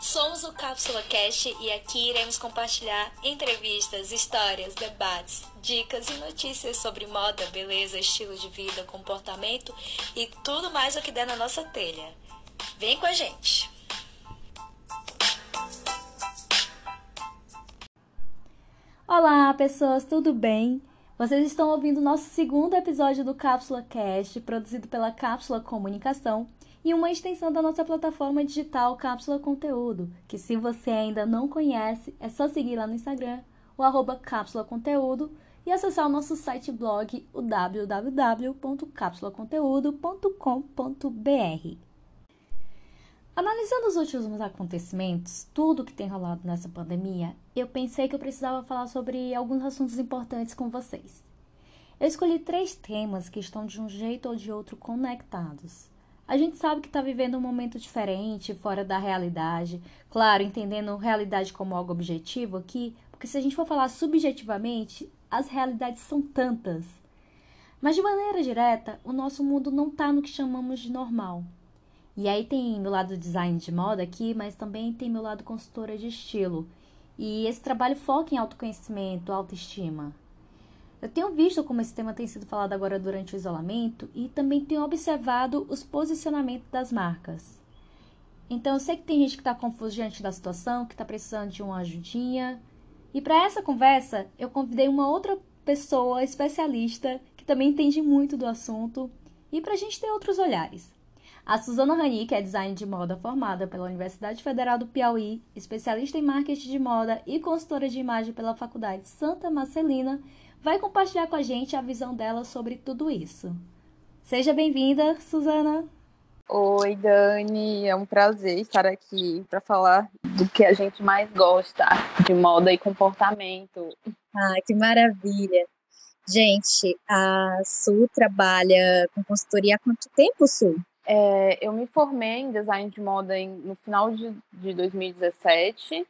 Somos o Cápsula Cash e aqui iremos compartilhar entrevistas, histórias, debates, dicas e notícias sobre moda, beleza, estilo de vida, comportamento e tudo mais o que der na nossa telha. Vem com a gente! Olá, pessoas, tudo bem? Vocês estão ouvindo o nosso segundo episódio do Cápsula Cast, produzido pela Cápsula Comunicação e uma extensão da nossa plataforma digital Cápsula Conteúdo, que se você ainda não conhece, é só seguir lá no Instagram, o arroba Cápsula Conteúdo, e acessar o nosso site blog, o www.cápsulaconteúdo.com.br. Analisando os últimos acontecimentos, tudo que tem rolado nessa pandemia, eu pensei que eu precisava falar sobre alguns assuntos importantes com vocês. Eu escolhi três temas que estão de um jeito ou de outro conectados. A gente sabe que está vivendo um momento diferente, fora da realidade. Claro, entendendo realidade como algo objetivo aqui, porque se a gente for falar subjetivamente, as realidades são tantas. Mas de maneira direta, o nosso mundo não está no que chamamos de normal. E aí tem meu lado design de moda aqui, mas também tem meu lado consultora de estilo. E esse trabalho foca em autoconhecimento, autoestima. Eu tenho visto como esse tema tem sido falado agora durante o isolamento e também tenho observado os posicionamentos das marcas. Então eu sei que tem gente que está confusa diante da situação, que está precisando de uma ajudinha. E para essa conversa, eu convidei uma outra pessoa especialista que também entende muito do assunto e para a gente ter outros olhares. A Suzana Rani, que é design de moda formada pela Universidade Federal do Piauí, especialista em marketing de moda e consultora de imagem pela Faculdade Santa Marcelina, vai compartilhar com a gente a visão dela sobre tudo isso. Seja bem-vinda, Suzana. Oi, Dani. É um prazer estar aqui para falar do que a gente mais gosta, de moda e comportamento. Ah, que maravilha. Gente, a Su trabalha com consultoria há quanto tempo, Su? É, eu me formei em design de moda em, no final de, de 2017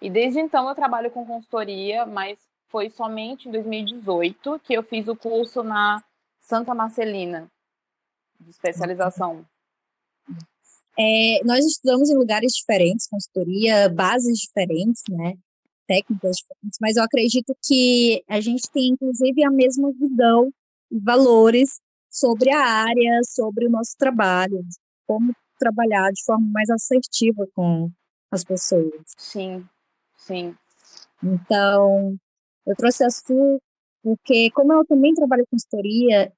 e desde então eu trabalho com consultoria, mas foi somente em 2018 que eu fiz o curso na Santa Marcelina, de especialização. É, nós estudamos em lugares diferentes, consultoria, bases diferentes, né? Técnicas diferentes, mas eu acredito que a gente tem, inclusive, a mesma visão e valores sobre a área, sobre o nosso trabalho, como trabalhar de forma mais assertiva com as pessoas. Sim, sim. Então, eu trouxe a Su porque, como ela também trabalha com consultoria,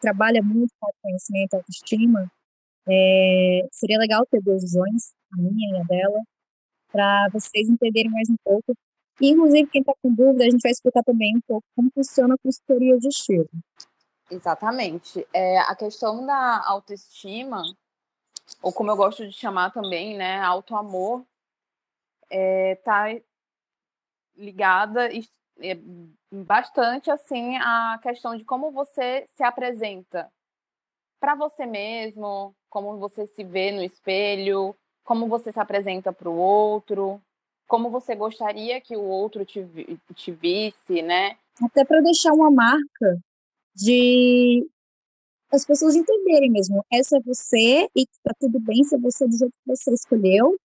trabalha muito com conhecimento e autoestima, é, seria legal ter duas visões, a minha e a dela, para vocês entenderem mais um pouco. E, inclusive, quem está com dúvida, a gente vai explicar também um pouco como funciona a consultoria de estilo. Exatamente. É, a questão da autoestima, ou como eu gosto de chamar também, né, auto-amor, está é, ligada é, bastante assim a questão de como você se apresenta para você mesmo, como você se vê no espelho, como você se apresenta para o outro, como você gostaria que o outro te, te visse, né? Até para deixar uma marca de as pessoas entenderem mesmo, essa é você e tá tudo bem ser você do jeito que você escolheu,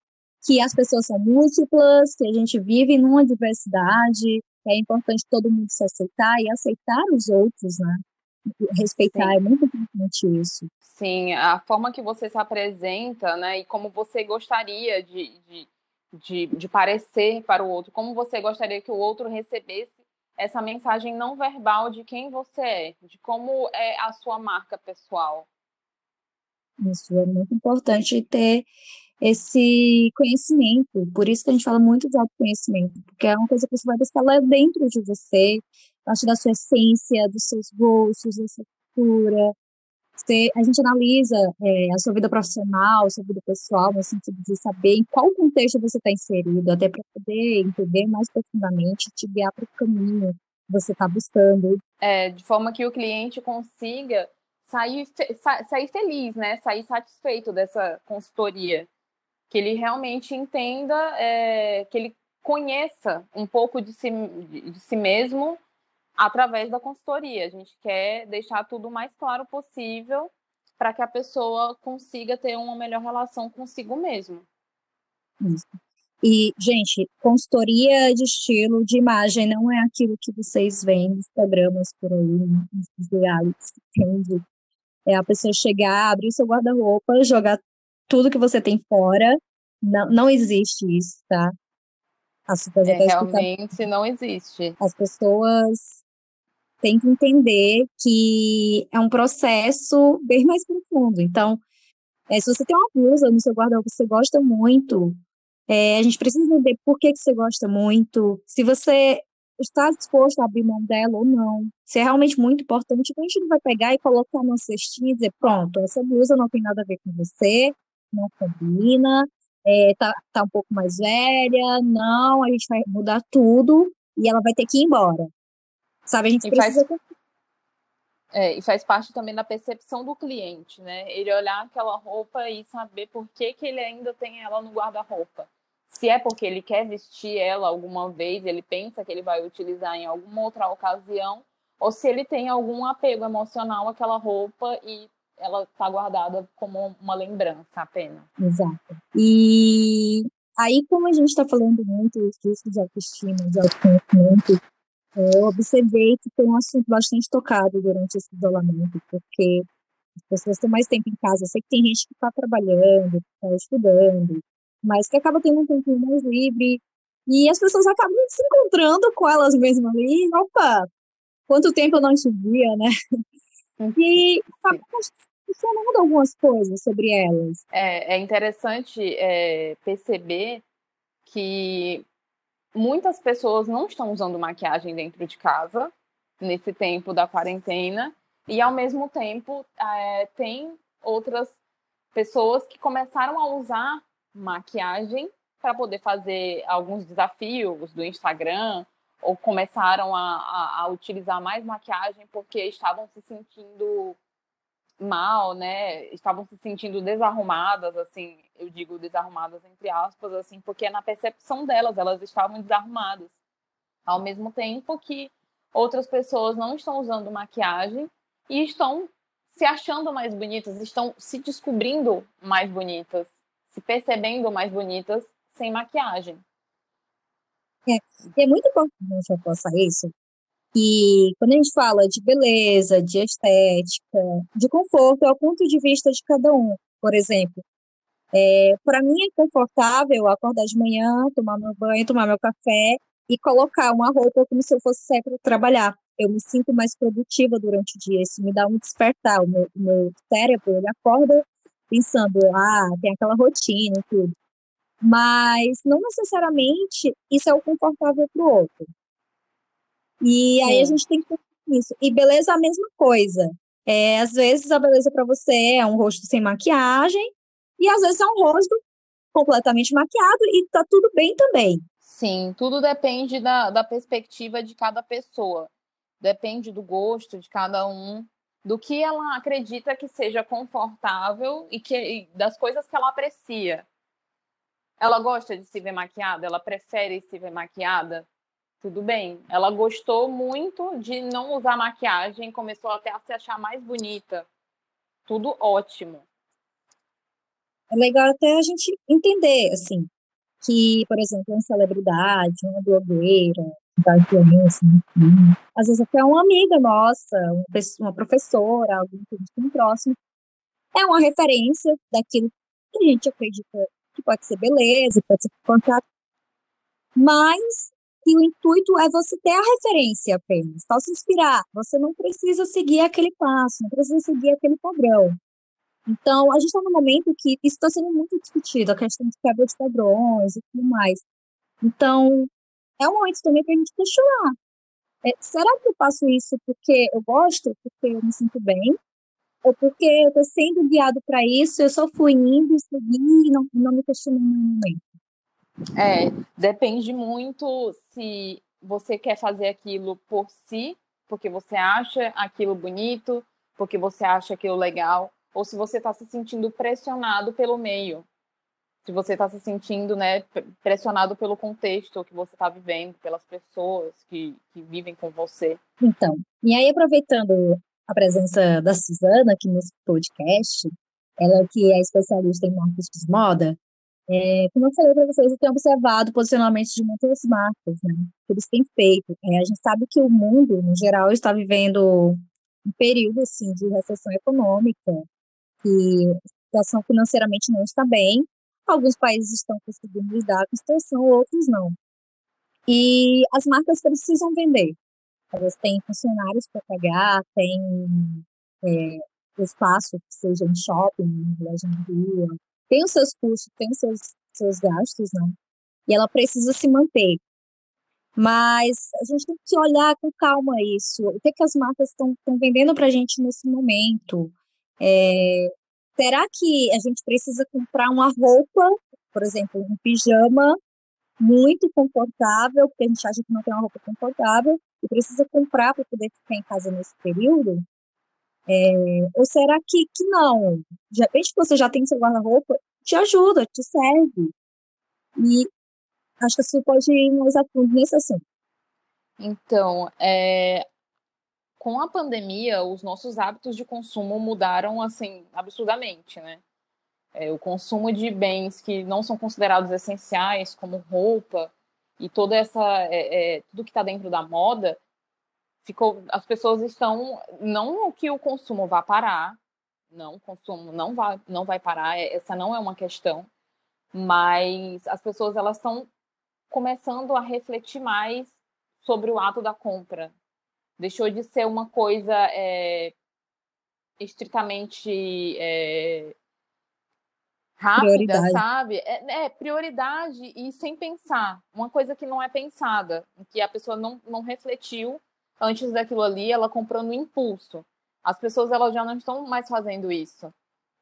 que as pessoas são múltiplas, que a gente vive numa diversidade, é importante todo mundo se aceitar e aceitar os outros, né? Respeitar, Sim. é muito importante isso. Sim, a forma que você se apresenta, né, e como você gostaria de, de, de, de parecer para o outro, como você gostaria que o outro recebesse essa mensagem não verbal de quem você é, de como é a sua marca pessoal. Isso é muito importante ter esse conhecimento. Por isso que a gente fala muito de autoconhecimento, porque é uma coisa que você vai buscar lá dentro de você, parte da sua essência, dos seus gostos, da sua cultura. Você, a gente analisa é, a sua vida profissional, a sua vida pessoal, no sentido de saber em qual contexto você está inserido, até para poder entender mais profundamente, te guiar para o caminho que você está buscando. É, de forma que o cliente consiga sair, sair feliz, né? Sair satisfeito dessa consultoria que ele realmente entenda, é, que ele conheça um pouco de si, de si mesmo através da consultoria. A gente quer deixar tudo o mais claro possível para que a pessoa consiga ter uma melhor relação consigo mesmo. Isso. E, gente, consultoria de estilo, de imagem, não é aquilo que vocês veem nos programas por aí, nos realities, entende? É a pessoa chegar, abrir o seu guarda-roupa, jogar tudo que você tem fora. Não, não existe isso, tá? As pessoas é, realmente não existe. As pessoas têm que entender que é um processo bem mais profundo. Então, é, se você tem uma blusa no seu guarda-roupa que você gosta muito, é, a gente precisa entender por que, que você gosta muito, se você está disposto a abrir mão dela ou não. Se é realmente muito importante, então a gente não vai pegar e colocar numa cestinha e dizer, pronto, essa blusa não tem nada a ver com você, não combina, é, tá, tá um pouco mais velha, não, a gente vai mudar tudo e ela vai ter que ir embora. Sabe, a gente e precisa... Faz... É, e faz parte também da percepção do cliente, né? Ele olhar aquela roupa e saber por que, que ele ainda tem ela no guarda-roupa se é porque ele quer vestir ela alguma vez, ele pensa que ele vai utilizar em alguma outra ocasião, ou se ele tem algum apego emocional àquela roupa e ela está guardada como uma lembrança apenas. Exato. E aí, como a gente está falando muito disso de autoestima, de autoconhecimento, eu observei que foi um assunto bastante tocado durante esse isolamento, porque as pessoas têm mais tempo em casa. Eu sei que tem gente que está trabalhando, está estudando, mas que acaba tendo um tempinho mais livre. E as pessoas acabam se encontrando com elas mesmas ali. Opa, quanto tempo eu não te via, né? Uhum. E acaba funcionando algumas coisas sobre elas. É, é interessante é, perceber que muitas pessoas não estão usando maquiagem dentro de casa nesse tempo da quarentena e ao mesmo tempo é, tem outras pessoas que começaram a usar maquiagem para poder fazer alguns desafios do Instagram ou começaram a, a, a, utilizar mais maquiagem porque estavam se sentindo mal, né? Estavam se sentindo desarrumadas, assim, eu digo desarrumadas entre aspas, assim, porque na percepção delas, elas estavam desarrumadas. Ao mesmo tempo que outras pessoas não estão usando maquiagem e estão se achando mais bonitas, estão se descobrindo mais bonitas se percebendo mais bonitas sem maquiagem. É, é muito importante reforçar isso. E quando a gente fala de beleza, de estética, de conforto, é o ponto de vista de cada um. Por exemplo, é, para mim é confortável acordar de manhã, tomar meu banho, tomar meu café e colocar uma roupa como se eu fosse sair para trabalhar. Eu me sinto mais produtiva durante o dia, isso me dá um despertar. O meu, meu cérebro ele acorda pensando, ah, tem aquela rotina e tudo. Mas não necessariamente isso é o confortável para o outro. E aí a gente tem que pensar nisso. E beleza, a mesma coisa. É, às vezes a beleza para você é um rosto sem maquiagem, e às vezes é um rosto completamente maquiado e tá tudo bem também. Sim, tudo depende da, da perspectiva de cada pessoa. Depende do gosto de cada um do que ela acredita que seja confortável e que e das coisas que ela aprecia. Ela gosta de se ver maquiada, ela prefere se ver maquiada, tudo bem. Ela gostou muito de não usar maquiagem, começou até a se achar mais bonita. Tudo ótimo. É legal até a gente entender, assim, que, por exemplo, uma celebridade, uma blogueira, da enfim. Às vezes até uma amiga nossa, uma professora, alguém que a gente tem próximo, é uma referência daquilo que a gente acredita que pode ser beleza, pode ser contato, mas que o intuito é você ter a referência apenas, só se inspirar. Você não precisa seguir aquele passo, não precisa seguir aquele padrão. Então, a gente está num momento que isso está sendo muito discutido, a questão de quebra de padrões e tudo mais. Então, é um momento também para a gente questionar. É, será que eu faço isso porque eu gosto, porque eu me sinto bem? Ou porque eu estou sendo guiado para isso, eu só fui indo, segui e não, não me questionei no momento? É, depende muito se você quer fazer aquilo por si, porque você acha aquilo bonito, porque você acha aquilo legal, ou se você está se sentindo pressionado pelo meio se você está se sentindo né, pressionado pelo contexto que você está vivendo, pelas pessoas que, que vivem com você. Então, e aí aproveitando a presença da Suzana aqui nesse podcast, ela que é especialista em marketing de moda, É, como eu falei para vocês, eu tenho observado o posicionamento de muitas marcas, né, que eles têm feito. É, a gente sabe que o mundo, no geral, está vivendo um período, assim, de recessão econômica, que a situação financeiramente não está bem. Alguns países estão conseguindo lidar com a situação, outros não. E as marcas precisam vender. Elas têm funcionários para pagar, têm é, espaço, seja em shopping, em loja de rua, tem os seus custos, tem os seus, seus gastos, né? E ela precisa se manter. Mas a gente tem que olhar com calma isso. O que, que as marcas estão vendendo para a gente nesse momento? É, será que a gente precisa comprar uma roupa, por exemplo, um pijama muito confortável, porque a gente acha que não tem uma roupa confortável, e precisa comprar para poder ficar em casa nesse período? É, ou será que, que não? De repente você já tem seu guarda-roupa, te ajuda, te serve. E acho que você pode ir mais a fundo nesse assunto. Então, é, com a pandemia, os nossos hábitos de consumo mudaram assim absurdamente, né? É, o consumo de bens que não são considerados essenciais, como roupa e toda essa é, é, tudo que está dentro da moda, ficou, as pessoas estão não que o consumo vá parar, não, o consumo não vai, não vai parar, é, essa não é uma questão, mas as pessoas elas estão começando a refletir mais sobre o ato da compra. Deixou de ser uma coisa é, estritamente é, rápida, prioridade. sabe? É, é, prioridade e sem pensar. Uma coisa que não é pensada, que a pessoa não, não refletiu antes daquilo ali, ela comprou no impulso. As pessoas elas já não estão mais fazendo isso.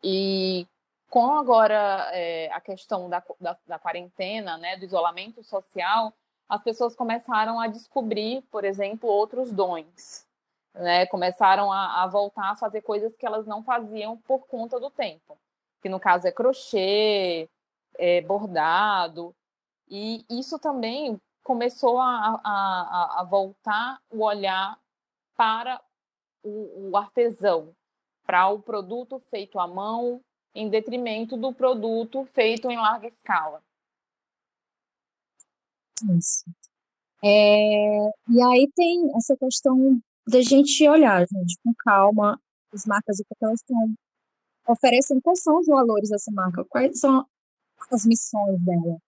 E com agora é, a questão da, da, da, quarentena, né, do isolamento social, as pessoas começaram a descobrir, por exemplo, outros dons. Né? Começaram a, a voltar a fazer coisas que elas não faziam por conta do tempo. Que no caso é crochê, é bordado. E isso também começou a, a, a voltar o olhar para o, o artesão, para o produto feito à mão, em detrimento do produto feito em larga escala. Isso. É, e aí tem essa questão da gente olhar, gente, com calma, as marcas, o que elas estão oferecendo, quais são os valores dessa marca, quais são as missões dela.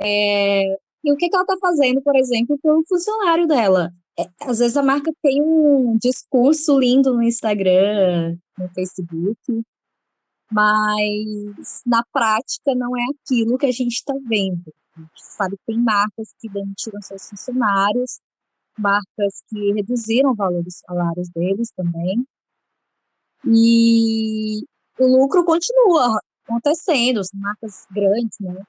É, e o que, que ela está fazendo, por exemplo, pelo funcionário dela? É, às vezes a marca tem um discurso lindo no Instagram, no Facebook, mas na prática não é aquilo que a gente está vendo. A gente sabe que tem marcas que demitiram seus funcionários, marcas que reduziram o valor dos salários deles também. E o lucro continua acontecendo, são marcas grandes, né?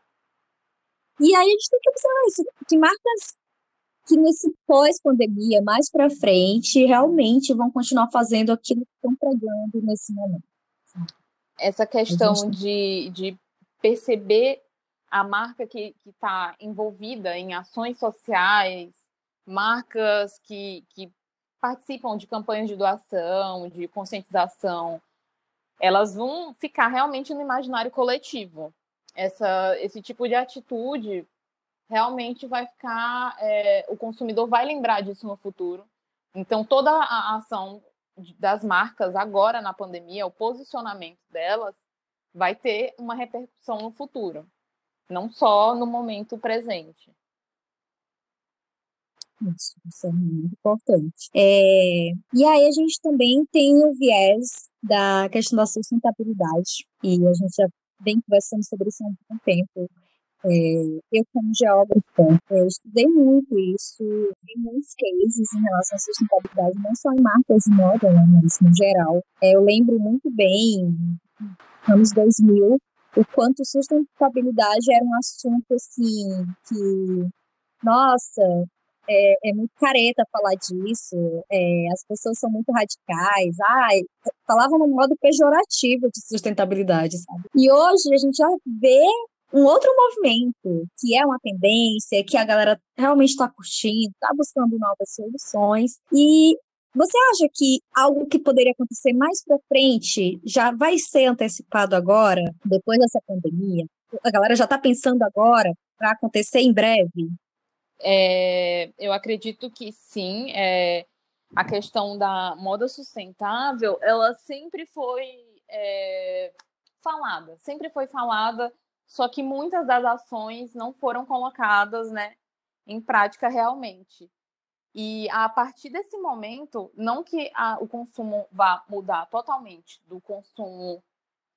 E aí a gente tem que observar isso, que marcas que nesse pós-pandemia, mais para frente, realmente vão continuar fazendo aquilo que estão pregando nesse momento. Essa questão gente... de, de perceber a marca que está envolvida em ações sociais, marcas que, que participam de campanhas de doação, de conscientização, elas vão ficar realmente no imaginário coletivo essa, esse tipo de atitude realmente vai ficar, é, o consumidor vai lembrar disso no futuro. Então, toda a ação das marcas agora na pandemia, o posicionamento delas, vai ter uma repercussão no futuro, não só no momento presente. Isso, isso é muito importante. É, e aí a gente também tem o viés da questão da sustentabilidade, e a gente já vem conversando sobre isso há um tempo. É, eu, como geógrafa, eu estudei muito isso, vi muitos cases em relação à sustentabilidade, não só em marcas de moda, né, mas no geral. É, eu lembro muito bem, anos 2000, o quanto sustentabilidade era um assunto assim que, nossa, é, é, muito careta falar disso, é, as pessoas são muito radicais, ai, falavam no modo pejorativo de sustentabilidade, sabe? E hoje a gente já vê um outro movimento, que é uma tendência, que a galera realmente está curtindo, está buscando novas soluções, e você acha que algo que poderia acontecer mais para frente já vai ser antecipado agora, depois dessa pandemia? A galera já está pensando agora para acontecer em breve? É, eu acredito que sim. É, a questão da moda sustentável, ela sempre foi é, falada, sempre foi falada, só que muitas das ações não foram colocadas, né, em prática realmente. E a partir desse momento, não que a, o consumo vá mudar totalmente do consumo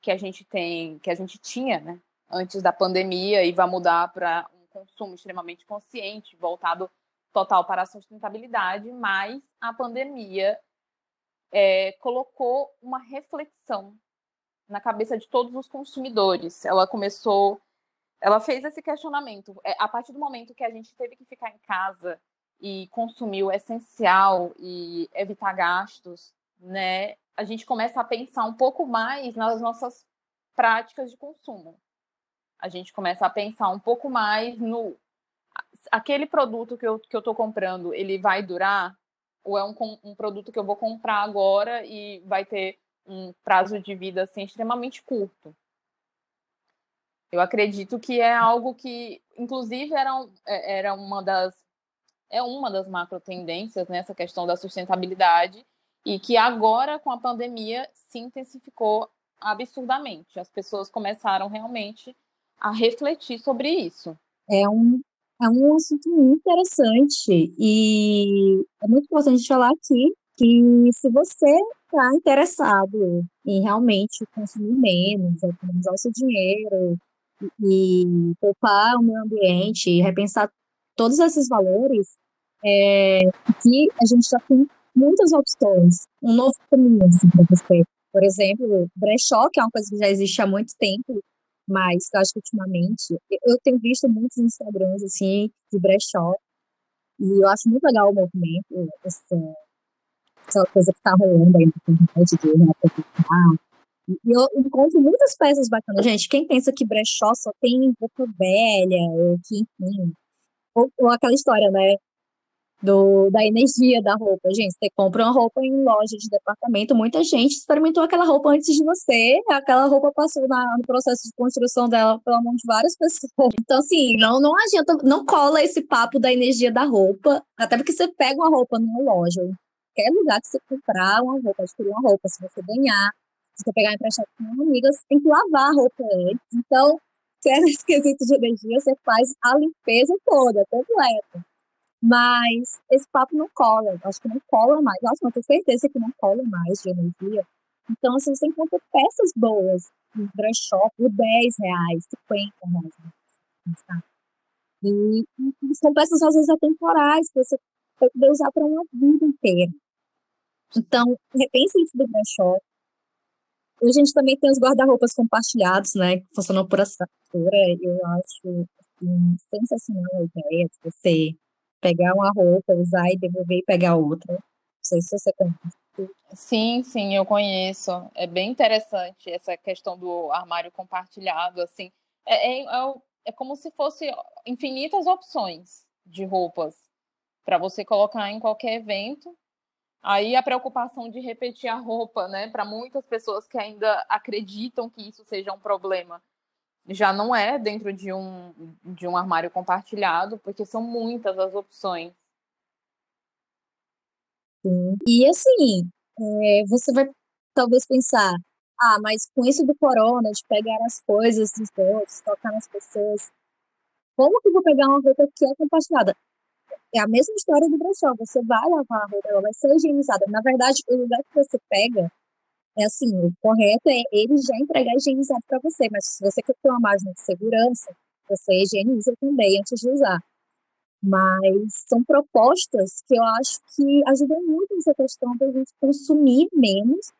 que a gente tem, que a gente tinha, né, antes da pandemia e vá mudar para um consumo extremamente consciente, voltado total para a sustentabilidade, mas a pandemia é, colocou uma reflexão na cabeça de todos os consumidores. Ela começou, ela fez esse questionamento. É, a partir do momento que a gente teve que ficar em casa e consumir o essencial e evitar gastos, né? A gente começa a pensar um pouco mais nas nossas práticas de consumo. A gente começa a pensar um pouco mais no aquele produto que eu que eu estou comprando, ele vai durar ou é um, um produto que eu vou comprar agora e vai ter um prazo de vida assim extremamente curto. Eu acredito que é algo que, inclusive, era, é, era uma das é uma das macro tendências nessa né, questão da sustentabilidade e que agora com a pandemia se intensificou absurdamente. As pessoas começaram realmente a refletir sobre isso. É um é um assunto muito interessante e é muito importante falar aqui que se você está interessado em realmente consumir menos, economizar o seu dinheiro e poupar o meio ambiente e repensar todos esses valores, é, que a gente já tem muitas opções, um novo caminho assim, para você. Por exemplo, brechó, que é uma coisa que já existe há muito tempo, mas eu acho que ultimamente eu tenho visto muitos Instagrams assim de brechó e eu acho muito legal o movimento, essa, essa coisa que tá rolando aí na internet de reaproveitar. E eu encontro muitas peças bacanas. Gente, quem pensa que brechó só tem roupa velha, ou que, enfim. Ou, ou aquela história, né? Do, da energia da roupa. Gente, você compra uma roupa em loja de departamento, muita gente experimentou aquela roupa antes de você, aquela roupa passou na, no processo de construção dela pela mão de várias pessoas. Então, assim, não, não adianta, não cola esse papo da energia da roupa, até porque você pega uma roupa numa loja, qualquer lugar que você comprar uma roupa, adquirir uma roupa, se você ganhar, se você pegar emprestado com uma amiga, você tem que lavar a roupa antes. Então, se é nesse quesito de energia, você faz a limpeza toda, completa. Mas esse papo não cola, acho que não cola mais. Nossa, não tenho certeza que não cola mais de energia. Então, assim, você encontra peças boas no brechó por 10 reais, 50 reais. Tá? E, e são peças, às vezes, atemporais, que você pode poder usar para uma vida inteira. Então, repense isso do brechó. A gente também tem os guarda-roupas compartilhados, né? Que funcionam por assinatura. Eu acho assim, sensacional a ideia de você pegar uma roupa, usar e devolver e pegar outra. Não sei se você conhece. Sim, sim, eu conheço. É bem interessante essa questão do armário compartilhado, assim. É, é, é, é como se fosse infinitas opções de roupas para você colocar em qualquer evento. Aí a preocupação de repetir a roupa, né, para muitas pessoas que ainda acreditam que isso seja um problema, já não é dentro de um, de um armário compartilhado, porque são muitas as opções. Sim. E assim, é, você vai talvez pensar, ah, mas com isso do corona, de pegar as coisas dos outros, tocar nas pessoas, como que eu vou pegar uma roupa que é compartilhada? É a mesma história do brechó, você vai lavar a roupa, ela vai ser higienizada. Na verdade, o lugar que você pega é assim, o correto é ele já entregar higienizado para você, mas se você quer ter uma margem de segurança, você higieniza também antes de usar. Mas são propostas que eu acho que ajudam muito nessa questão da gente consumir menos,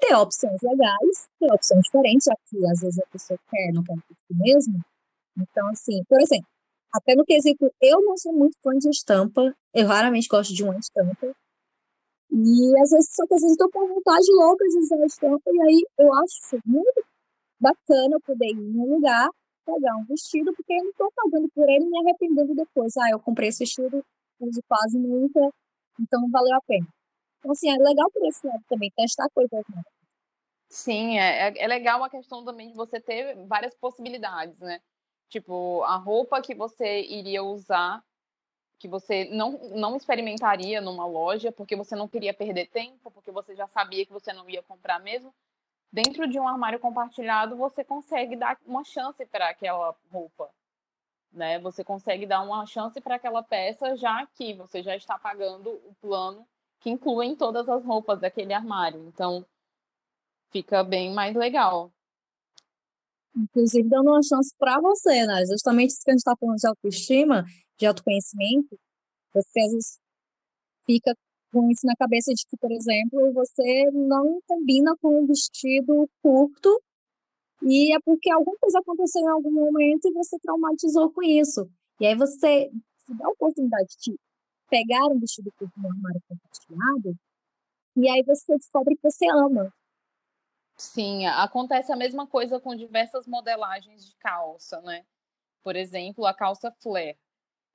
ter opções legais, ter opções diferentes, já que às vezes a pessoa quer, não quer tudo mesmo. Então, assim, por exemplo, até no quesito, eu não sou muito fã de estampa, eu raramente gosto de uma estampa, e às vezes, só que às vezes eu tô com vontade louca de usar a estampa, e aí eu acho muito bacana poder ir em um lugar, pegar um vestido, porque eu não tô pagando por ele e me arrependendo depois. Ah, eu comprei esse vestido, uso quase nunca, então valeu a pena. Então, assim, é legal por esse lado também, testar coisas novas. Sim, é, é, é legal a questão também de você ter várias possibilidades, né? Tipo, a roupa que você iria usar, que você não, não experimentaria numa loja, porque você não queria perder tempo, porque você já sabia que você não ia comprar mesmo. Dentro de um armário compartilhado, você consegue dar uma chance para aquela roupa, né? Você consegue dar uma chance para aquela peça, já que você já está pagando o plano que inclui todas as roupas daquele armário. Então, fica bem mais legal. Inclusive, dando uma chance para você, né? Justamente isso que a gente está falando de autoestima, de autoconhecimento, você às vezes fica com isso na cabeça de que, por exemplo, você não combina com um vestido curto e é porque alguma coisa aconteceu em algum momento e você traumatizou com isso. E aí você se dá a oportunidade de pegar um vestido curto no armário compartilhado e aí você descobre que você ama. Sim, acontece a mesma coisa com diversas modelagens de calça, né? Por exemplo, a calça flare.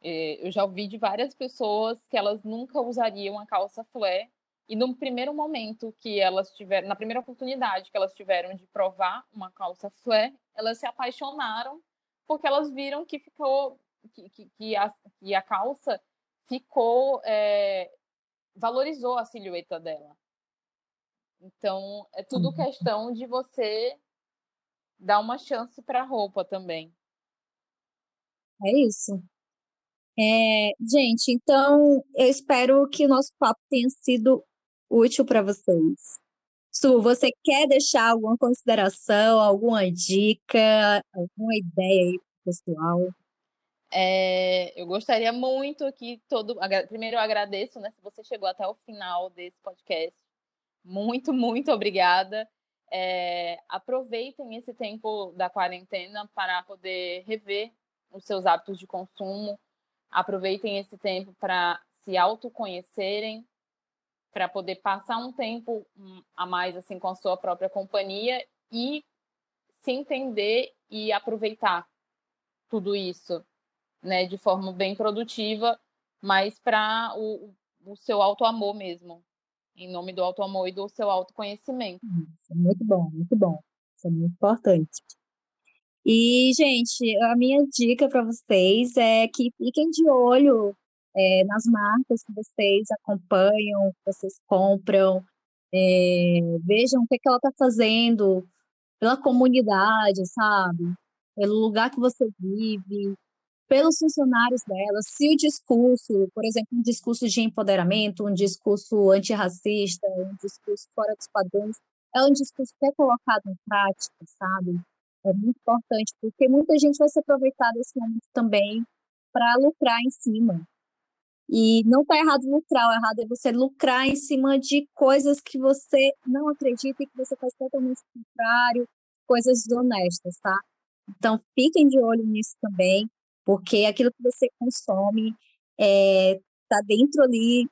É, eu já ouvi de várias pessoas que elas nunca usariam a calça flare e no primeiro momento que elas tiveram, na primeira oportunidade que elas tiveram de provar uma calça flare, elas se apaixonaram porque elas viram que ficou que, que, que, a, que a calça ficou é, valorizou a silhueta dela. Então, é tudo uhum. questão de você dar uma chance para a roupa também. É isso. É, gente, então eu espero que o nosso papo tenha sido útil para vocês. Su, você quer deixar alguma consideração, alguma dica, alguma ideia aí pro pessoal? É, eu gostaria muito que todo. Primeiro, eu agradeço né, se você chegou até o final desse podcast. Muito, muito obrigada. É, aproveitem esse tempo da quarentena para poder rever os seus hábitos de consumo. Aproveitem esse tempo para se autoconhecerem, para poder passar um tempo hum, a mais assim com a sua própria companhia e se entender e aproveitar tudo isso, né, de forma bem produtiva, mas para o, o seu auto amor mesmo, em nome do auto amor e do seu autoconhecimento. Muito bom, muito bom. Isso é muito importante. E, gente, a minha dica para vocês é que fiquem de olho é, nas marcas que vocês acompanham, que vocês compram, é, vejam o que, é que ela está fazendo pela comunidade, sabe? Pelo lugar que você vive, pelos funcionários dela, se o discurso, por exemplo, um discurso de empoderamento, um discurso antirracista, um discurso fora dos padrões, é um discurso que é colocado em prática, sabe? É muito importante, porque muita gente vai se aproveitar desse momento também para lucrar em cima. E não está errado lucrar, o errado é você lucrar em cima de coisas que você não acredita e que você faz totalmente contrário, coisas desonestas, tá? Então, fiquem de olho nisso também porque aquilo que você consome está é, tá dentro ali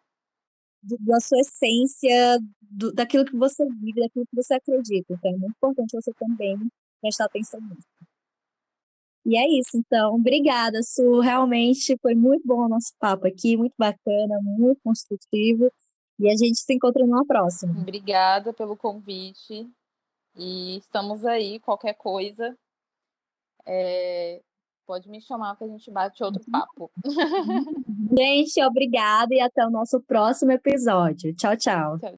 do, da sua essência, do, daquilo que você vive, daquilo que você acredita. Então, é muito importante você também prestar atenção nisso. E é isso, então. Obrigada, Su. Realmente foi muito bom o nosso papo aqui, muito bacana, muito construtivo. E a gente se encontra numa próxima. Obrigada pelo convite. E estamos aí, qualquer coisa. É, Pode me chamar que a gente bate outro uhum. papo. Gente, obrigada e até o nosso próximo episódio. Tchau, tchau. tchau.